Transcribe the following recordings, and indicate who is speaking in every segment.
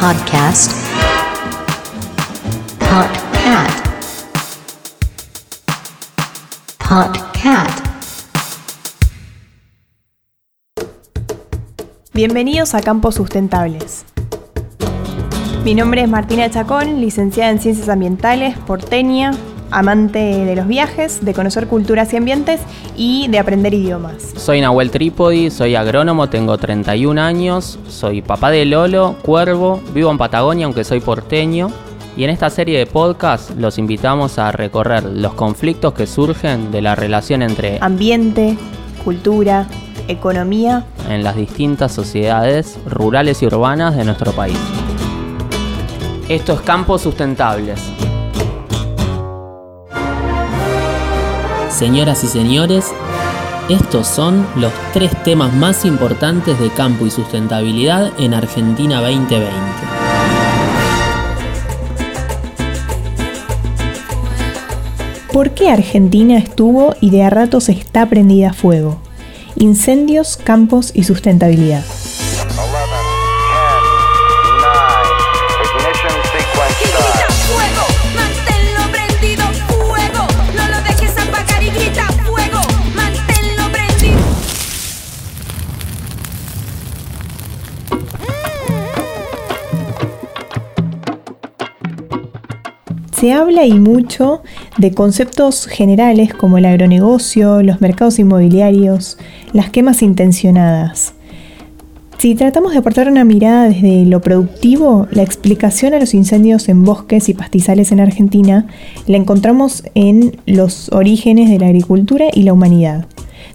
Speaker 1: Podcast. Podcat. Podcat.
Speaker 2: Bienvenidos a Campos Sustentables. Mi nombre es Martina Chacón, licenciada en Ciencias Ambientales, porteña, amante de los viajes, de conocer culturas y ambientes y de aprender idiomas.
Speaker 3: Soy Nahuel Trípodi, soy agrónomo, tengo 31 años, soy papá de Lolo, cuervo, vivo en Patagonia aunque soy porteño. Y en esta serie de podcast los invitamos a recorrer los conflictos que surgen de la relación entre
Speaker 2: Ambiente, cultura, economía.
Speaker 3: en las distintas sociedades rurales y urbanas de nuestro país. Esto es Campos Sustentables.
Speaker 4: Señoras y señores, estos son los tres temas más importantes de campo y sustentabilidad en Argentina 2020.
Speaker 2: ¿Por qué Argentina estuvo y de a ratos está prendida a fuego? Incendios, campos y sustentabilidad. Se habla y mucho de conceptos generales como el agronegocio, los mercados inmobiliarios, las quemas intencionadas. Si tratamos de aportar una mirada desde lo productivo, la explicación a los incendios en bosques y pastizales en Argentina la encontramos en los orígenes de la agricultura y la humanidad.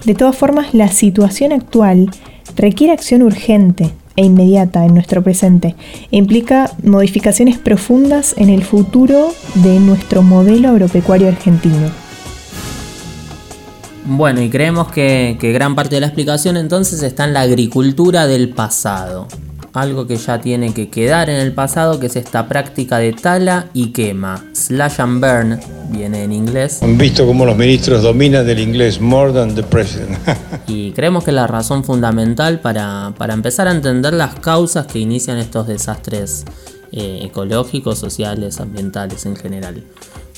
Speaker 2: De todas formas, la situación actual requiere acción urgente e inmediata en nuestro presente implica modificaciones profundas en el futuro de nuestro modelo agropecuario argentino.
Speaker 4: Bueno, y creemos que, que gran parte de la explicación entonces está en la agricultura del pasado. Algo que ya tiene que quedar en el pasado, que es esta práctica de tala y quema. Slash and burn, viene en inglés.
Speaker 5: Han visto cómo los ministros dominan el inglés more than the president.
Speaker 4: Y creemos que es la razón fundamental para, para empezar a entender las causas que inician estos desastres eh, ecológicos, sociales, ambientales en general.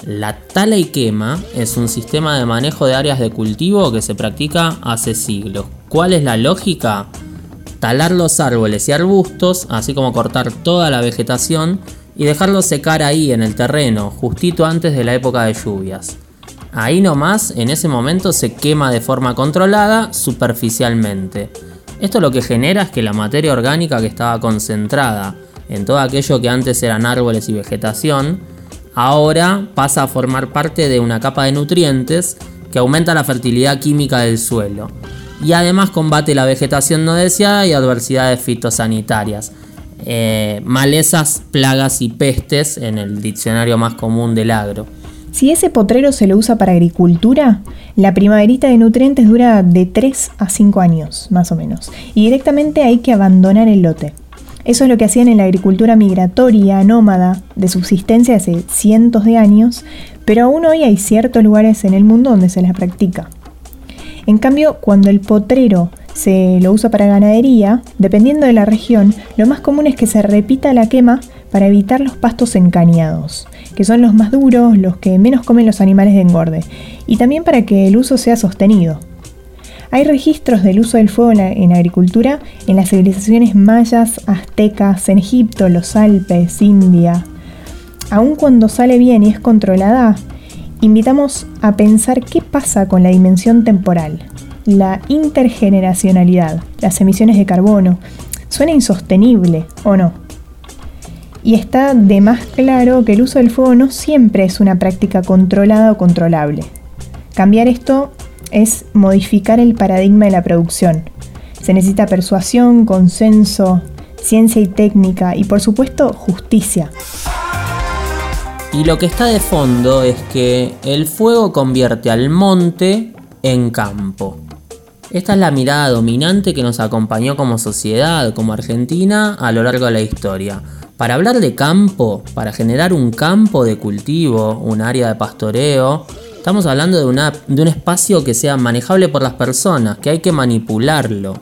Speaker 4: La tala y quema es un sistema de manejo de áreas de cultivo que se practica hace siglos. ¿Cuál es la lógica? Talar los árboles y arbustos, así como cortar toda la vegetación y dejarlos secar ahí en el terreno, justito antes de la época de lluvias. Ahí nomás, en ese momento se quema de forma controlada superficialmente. Esto lo que genera es que la materia orgánica que estaba concentrada en todo aquello que antes eran árboles y vegetación, ahora pasa a formar parte de una capa de nutrientes que aumenta la fertilidad química del suelo y además combate la vegetación no deseada y adversidades fitosanitarias. Eh, malezas, plagas y pestes en el diccionario más común del agro.
Speaker 2: Si ese potrero se lo usa para agricultura, la primaverita de nutrientes dura de 3 a 5 años, más o menos, y directamente hay que abandonar el lote. Eso es lo que hacían en la agricultura migratoria, nómada, de subsistencia hace cientos de años, pero aún hoy hay ciertos lugares en el mundo donde se la practica. En cambio, cuando el potrero se lo usa para ganadería, dependiendo de la región, lo más común es que se repita la quema para evitar los pastos encañados, que son los más duros, los que menos comen los animales de engorde, y también para que el uso sea sostenido. Hay registros del uso del fuego en, agricultura en las civilizaciones mayas, aztecas, en Egipto, los Alpes, India. Aun cuando sale bien y es controlada, invitamos a pensar qué pasa con la dimensión temporal, la intergeneracionalidad, las emisiones de carbono. Suena insostenible, ¿o no? Y está de más claro que el uso del fuego no siempre es una práctica controlada o controlable. Cambiar esto es modificar el paradigma de la producción. Se necesita persuasión, consenso, ciencia y técnica y por supuesto justicia.
Speaker 4: Y lo que está de fondo es que el fuego convierte al monte en campo. Esta es la mirada dominante que nos acompañó como sociedad, como Argentina, a lo largo de la historia. Para hablar de campo, para generar un campo de cultivo, un área de pastoreo, estamos hablando de, una- de un espacio que sea manejable por las personas, que hay que manipularlo.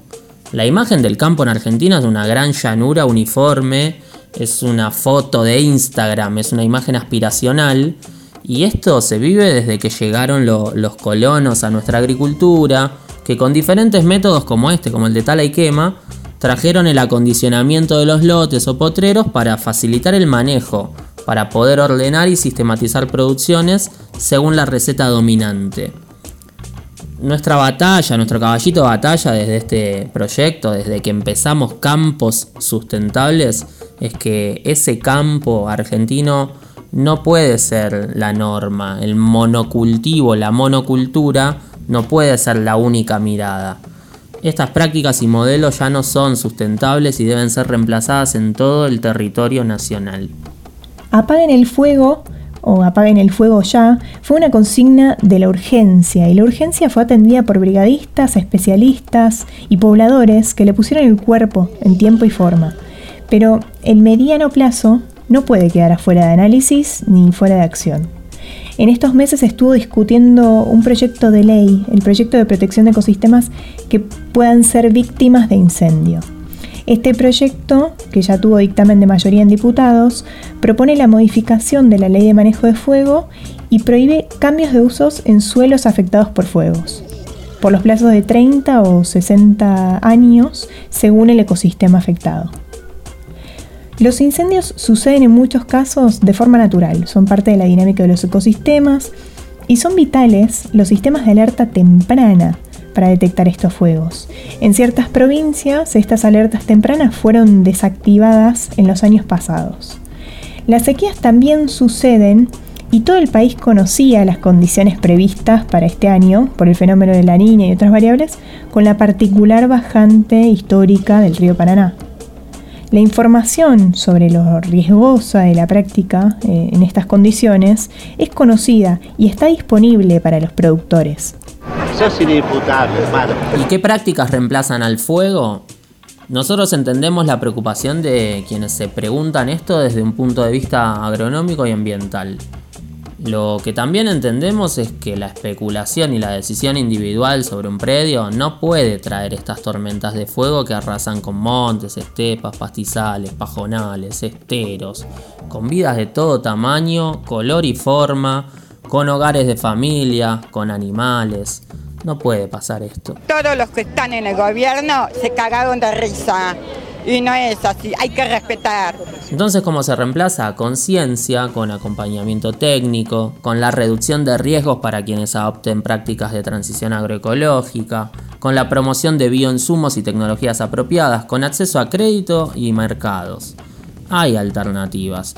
Speaker 4: La imagen del campo en Argentina es una gran llanura uniforme, es una foto de Instagram, es una imagen aspiracional. Y esto se vive desde que llegaron lo- los colonos a nuestra agricultura, que con diferentes métodos como este, como el de tala y quema, trajeron el acondicionamiento de los lotes o potreros para facilitar el manejo, para poder ordenar y sistematizar producciones según la receta dominante. Nuestra batalla, nuestro caballito de batalla desde este proyecto, desde que empezamos campos sustentables, es que ese campo argentino no puede ser la norma. El monocultivo, la monocultura, no puede ser la única mirada. Estas prácticas y modelos ya no son sustentables y deben ser reemplazadas en todo el territorio nacional.
Speaker 2: Apaguen el fuego o apaguen el fuego ya fue una consigna de la urgencia y la urgencia fue atendida por brigadistas, especialistas y pobladores que le pusieron el cuerpo en tiempo y forma. Pero el mediano plazo no puede quedar afuera de análisis ni fuera de acción. En estos meses estuvo discutiendo un proyecto de ley, el proyecto de protección de ecosistemas que puedan ser víctimas de incendio. Este proyecto, que ya tuvo dictamen de mayoría en diputados, propone la modificación de la ley de manejo de fuego y prohíbe cambios de usos en suelos afectados por fuegos, por los plazos de 30 o 60 años según el ecosistema afectado. Los incendios suceden en muchos casos de forma natural, son parte de la dinámica de los ecosistemas y son vitales los sistemas de alerta temprana para detectar estos fuegos. En ciertas provincias estas alertas tempranas fueron desactivadas en los años pasados. Las sequías también suceden y todo el país conocía las condiciones previstas para este año por el fenómeno de la niña y otras variables con la particular bajante histórica del río Paraná. La información sobre lo riesgosa de la práctica eh, en estas condiciones es conocida y está disponible para los productores.
Speaker 6: Sos inimputable, hermano.
Speaker 4: ¿Y qué prácticas reemplazan al fuego? Nosotros entendemos la preocupación de quienes se preguntan esto desde un punto de vista agronómico y ambiental. Lo que también entendemos es que la especulación y la decisión individual sobre un predio no puede traer estas tormentas de fuego que arrasan con montes, estepas, pastizales, pajonales, esteros, con vidas de todo tamaño, color y forma, con hogares de familia, con animales. No puede pasar esto.
Speaker 7: Todos los que están en el gobierno se cagaron de risa. Y no es así, hay que respetar.
Speaker 4: Entonces, ¿cómo se reemplaza? A conciencia, con acompañamiento técnico, con la reducción de riesgos para quienes adopten prácticas de transición agroecológica, con la promoción de bioinsumos y tecnologías apropiadas, con acceso a crédito y mercados. Hay alternativas.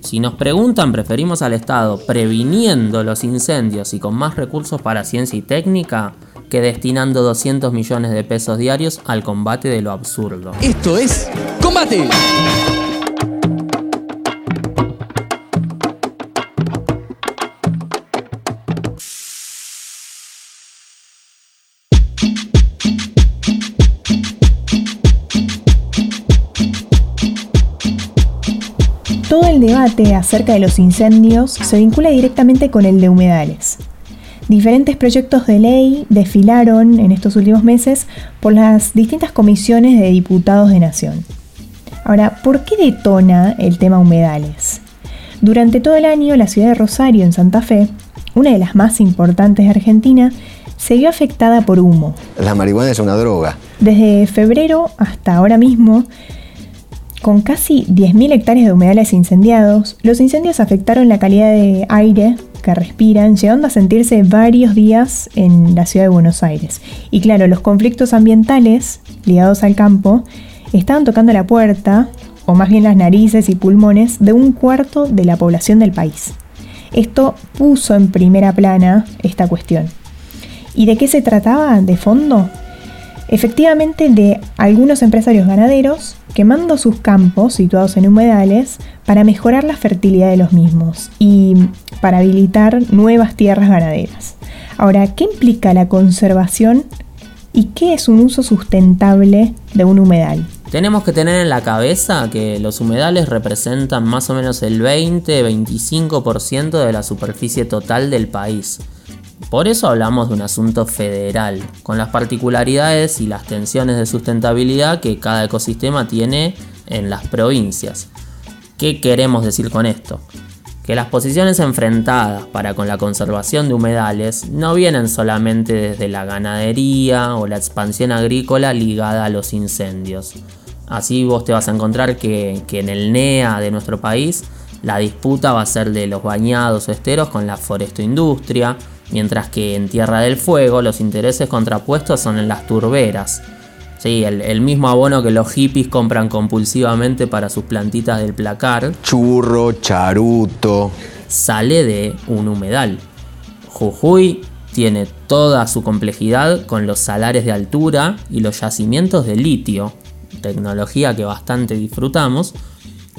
Speaker 4: Si nos preguntan, preferimos al Estado previniendo los incendios y con más recursos para ciencia y técnica que destinando 200 millones de pesos diarios al combate de lo absurdo.
Speaker 8: Esto es Combate.
Speaker 2: Debate acerca de los incendios se vincula directamente con el de humedales. Diferentes proyectos de ley desfilaron en estos últimos meses por las distintas comisiones de diputados de Nación. Ahora, ¿por qué detona el tema humedales? Durante todo el año, la ciudad de Rosario, en Santa Fe, una de las más importantes de Argentina, se vio afectada por humo.
Speaker 9: La marihuana es una droga.
Speaker 2: Desde febrero hasta ahora mismo, con casi 10.000 hectáreas de humedales incendiados, los incendios afectaron la calidad de aire que respiran, llegando a sentirse varios días en la ciudad de Buenos Aires. Y claro, los conflictos ambientales ligados al campo estaban tocando la puerta, o más bien las narices y pulmones, de un cuarto de la población del país. Esto puso en primera plana esta cuestión. ¿Y de qué se trataba de fondo? Efectivamente de algunos empresarios ganaderos quemando sus campos situados en humedales para mejorar la fertilidad de los mismos y para habilitar nuevas tierras ganaderas. Ahora, ¿qué implica la conservación y qué es un uso sustentable de un humedal?
Speaker 4: Tenemos que tener en la cabeza que los humedales representan más o menos el 20-25% de la superficie total del país. Por eso hablamos de un asunto federal, con las particularidades y las tensiones de sustentabilidad que cada ecosistema tiene en las provincias. ¿Qué queremos decir con esto? Que las posiciones enfrentadas para con la conservación de humedales no vienen solamente desde la ganadería o la expansión agrícola ligada a los incendios. Así vos te vas a encontrar que, en el NEA de nuestro país la disputa va a ser de los bañados o esteros con la forestoindustria, mientras que en Tierra del Fuego los intereses contrapuestos son en las turberas. Sí, el, el mismo abono que los hippies compran compulsivamente para sus plantitas del placar
Speaker 9: Churro, charuto.
Speaker 4: sale de un humedal. Jujuy tiene toda su complejidad con los salares de altura y los yacimientos de litio, tecnología que bastante disfrutamos.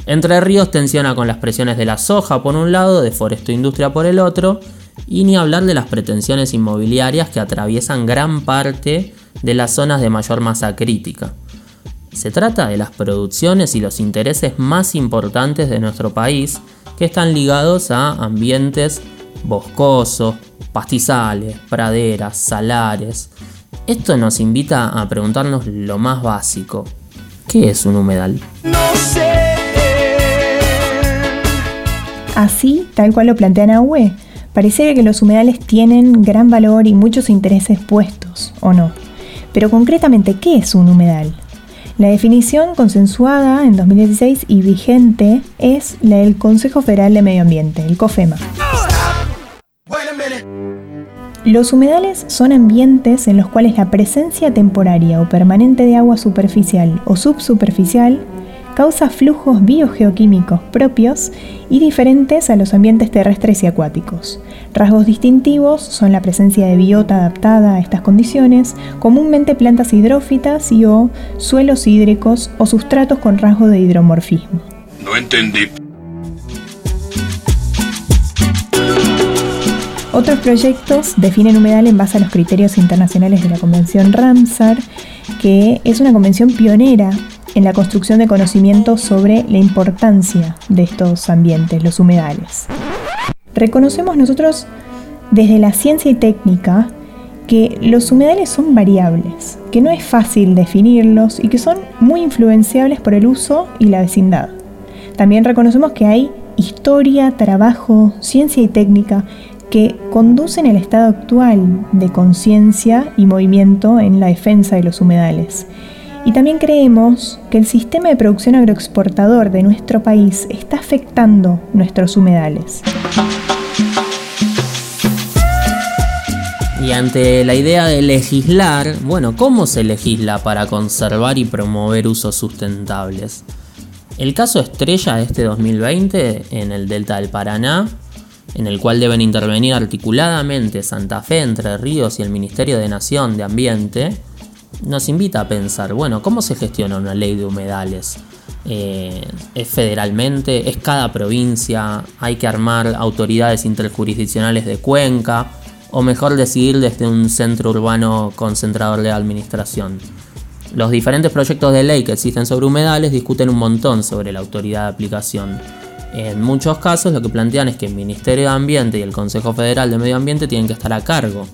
Speaker 4: Entre Ríos tensiona con las presiones de la soja por un lado, de forestoindustria por el otro, y ni hablar de las pretensiones inmobiliarias que atraviesan gran parte de las zonas de mayor masa crítica. Se trata de las producciones y los intereses más importantes de nuestro país que están ligados a ambientes boscosos, pastizales, praderas, salares. Esto nos invita a preguntarnos lo más básico. ¿Qué es un humedal?
Speaker 2: Así, tal cual lo plantea Nahue, pareciera que los humedales tienen gran valor y muchos intereses puestos, ¿o no? Pero concretamente, ¿qué es un humedal? La definición consensuada en 2016 y vigente es la del Consejo Federal de Medio Ambiente, el COFEMA. Los humedales son ambientes en los cuales la presencia temporaria o permanente de agua superficial o subsuperficial causa flujos biogeoquímicos propios y diferentes a los ambientes terrestres y acuáticos. Rasgos distintivos son la presencia de biota adaptada a estas condiciones, comúnmente plantas hidrófitas y o suelos hídricos o sustratos con rasgo de hidromorfismo.
Speaker 10: No entendí.
Speaker 2: Otros proyectos definen humedal en base a los criterios internacionales de la Convención Ramsar, que es una convención pionera en la construcción de conocimiento sobre la importancia de estos ambientes, los humedales. Reconocemos nosotros desde la ciencia y técnica que los humedales son variables, que no es fácil definirlos y que son muy influenciables por el uso y la vecindad. También reconocemos que hay historia, trabajo, ciencia y técnica que conducen el estado actual de conciencia y movimiento en la defensa de los humedales. Y también creemos que el sistema de producción agroexportador de nuestro país está afectando nuestros humedales.
Speaker 4: Y ante la idea de legislar, bueno, ¿cómo se legisla para conservar y promover usos sustentables? El caso estrella de este 2020 en el Delta del Paraná, en el cual deben intervenir articuladamente Santa Fe, Entre Ríos y el Ministerio de Nación de Ambiente, nos invita a pensar, bueno, ¿cómo se gestiona una ley de humedales? Eh, ¿Es federalmente? ¿Es cada provincia? ¿Hay que armar autoridades interjurisdiccionales de cuenca? ¿O mejor decidir desde un centro urbano concentrador de administración? Los diferentes proyectos de ley que existen sobre humedales discuten un montón sobre la autoridad de aplicación. En muchos casos lo que plantean es que el Ministerio de Ambiente y el Consejo Federal de Medio Ambiente tienen que estar a cargo.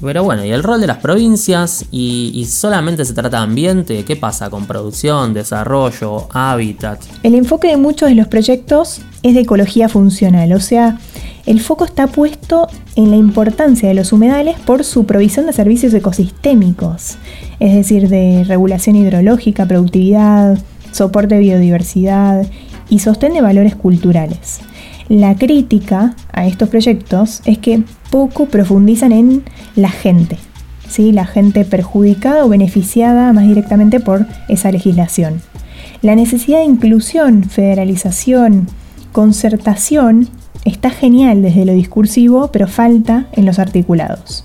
Speaker 4: Pero bueno, ¿y el rol de las provincias? ¿Y, solamente se trata de ambiente? ¿Qué pasa con producción, desarrollo, hábitat?
Speaker 2: El enfoque de muchos de los proyectos es de ecología funcional, o sea, el foco está puesto en la importancia de los humedales por su provisión de servicios ecosistémicos, es decir, de regulación hidrológica, productividad, soporte de biodiversidad y sostén de valores culturales. La crítica a estos proyectos es que poco profundizan en la gente, ¿sí? la gente perjudicada o beneficiada más directamente por esa legislación. La necesidad de inclusión, federalización, concertación está genial desde lo discursivo, pero falta en los articulados.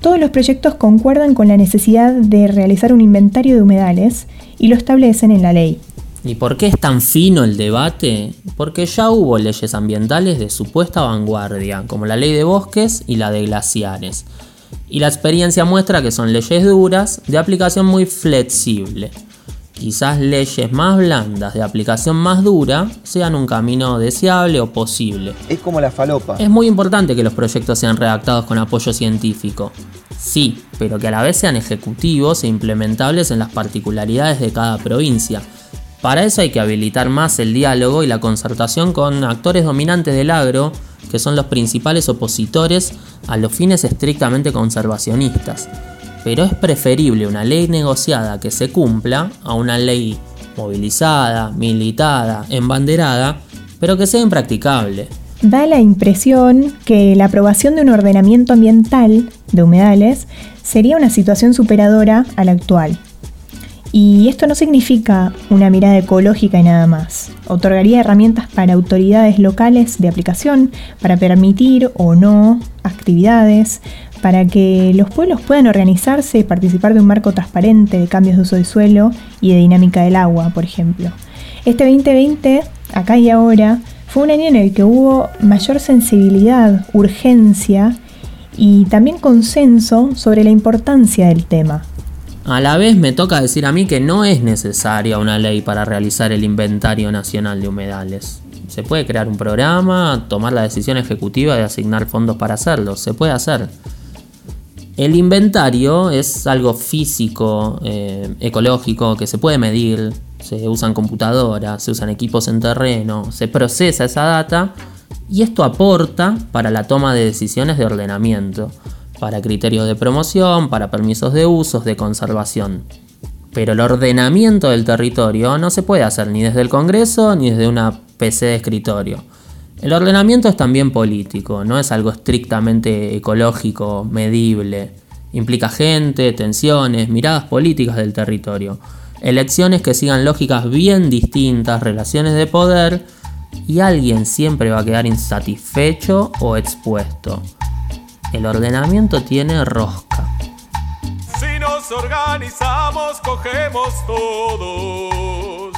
Speaker 2: Todos los proyectos concuerdan con la necesidad de realizar un inventario de humedales y lo establecen en la ley.
Speaker 4: ¿Y por qué es tan fino el debate? Porque ya hubo leyes ambientales de supuesta vanguardia, como la ley de bosques y la de glaciares. Y la experiencia muestra que son leyes duras, de aplicación muy flexible. quizás leyes más blandas de aplicación más dura sean un camino deseable o posible.
Speaker 9: Es como la falopa.
Speaker 4: Es muy importante que los proyectos sean redactados con apoyo científico. Sí, pero que a la vez sean ejecutivos e implementables en las particularidades de cada provincia. Para eso hay que habilitar más el diálogo y la concertación con actores dominantes del agro, que son los principales opositores a los fines estrictamente conservacionistas. Pero es preferible una ley negociada que se cumpla a una ley movilizada, militada, embanderada, pero que sea impracticable.
Speaker 2: Da la impresión que la aprobación de un ordenamiento ambiental de humedales sería una situación superadora a la actual. Y esto no significa una mirada ecológica y nada más. Otorgaría herramientas para autoridades locales de aplicación para permitir o no actividades, para que los pueblos puedan organizarse y participar de un marco transparente de cambios de uso de suelo y de dinámica del agua, por ejemplo. Este 2020, acá y ahora, fue un año en el que hubo mayor sensibilidad, urgencia y también consenso sobre la importancia del tema.
Speaker 4: A la vez me toca decir a mí que no es necesaria una ley para realizar el inventario nacional de humedales. Se puede crear un programa, tomar la decisión ejecutiva de asignar fondos para hacerlo, se puede hacer. El inventario es algo físico, eh, ecológico, que se puede medir, se usan computadoras, se usan equipos en terreno, se procesa esa data y esto aporta para la toma de decisiones de ordenamiento, para criterios de promoción, para permisos de usos, de conservación. Pero el ordenamiento del territorio no se puede hacer ni desde el Congreso ni desde una PC de escritorio. El ordenamiento es también político, no es algo estrictamente ecológico, medible. Implica gente, tensiones, miradas políticas del territorio, elecciones que sigan lógicas bien distintas, relaciones de poder, y alguien siempre va a quedar insatisfecho o expuesto. El ordenamiento tiene rosca.
Speaker 10: Si nos organizamos, cogemos todos.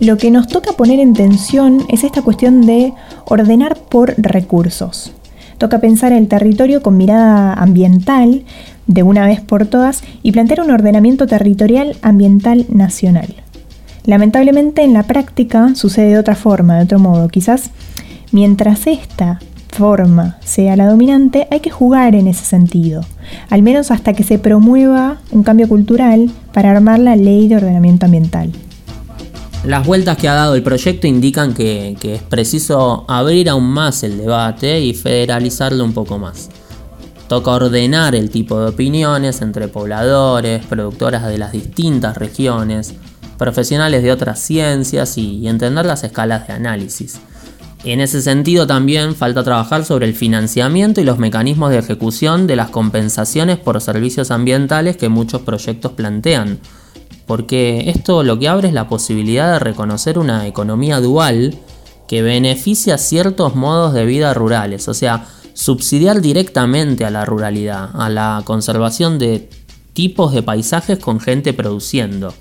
Speaker 2: Lo que nos toca poner en tensión es esta cuestión de ordenar por recursos. Toca pensar el territorio con mirada ambiental de una vez por todas y plantear un ordenamiento territorial ambiental nacional. Lamentablemente en la práctica sucede de otra forma, de otro modo. Quizás mientras esta forma sea la dominante, hay que jugar en ese sentido, al menos hasta que se promueva un cambio cultural para armar la ley de ordenamiento ambiental.
Speaker 4: Las vueltas que ha dado el proyecto indican que, es preciso abrir aún más el debate y federalizarlo un poco más. Toca ordenar el tipo de opiniones entre pobladores, productoras de las distintas regiones, profesionales de otras ciencias y, entender las escalas de análisis. En ese sentido también falta trabajar sobre el financiamiento y los mecanismos de ejecución de las compensaciones por servicios ambientales que muchos proyectos plantean, porque esto lo que abre es la posibilidad de reconocer una economía dual que beneficia ciertos modos de vida rurales, o sea, subsidiar directamente a la ruralidad, a la conservación de tipos de paisajes con gente produciendo.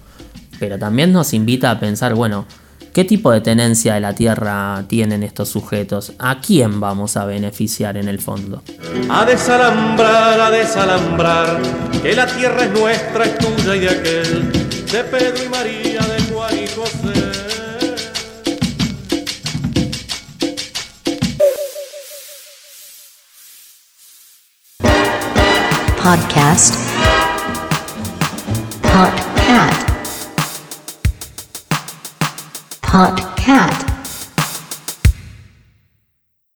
Speaker 4: Pero también nos invita a pensar, bueno, ¿qué tipo de tenencia de la tierra tienen estos sujetos? ¿A quién vamos a beneficiar en el fondo?
Speaker 10: A desalambrar, a desalambrar, que la tierra es nuestra, es tuya y de aquel, de Pedro y María, de Juan y José.
Speaker 1: Podcast. Podcat. Podcat.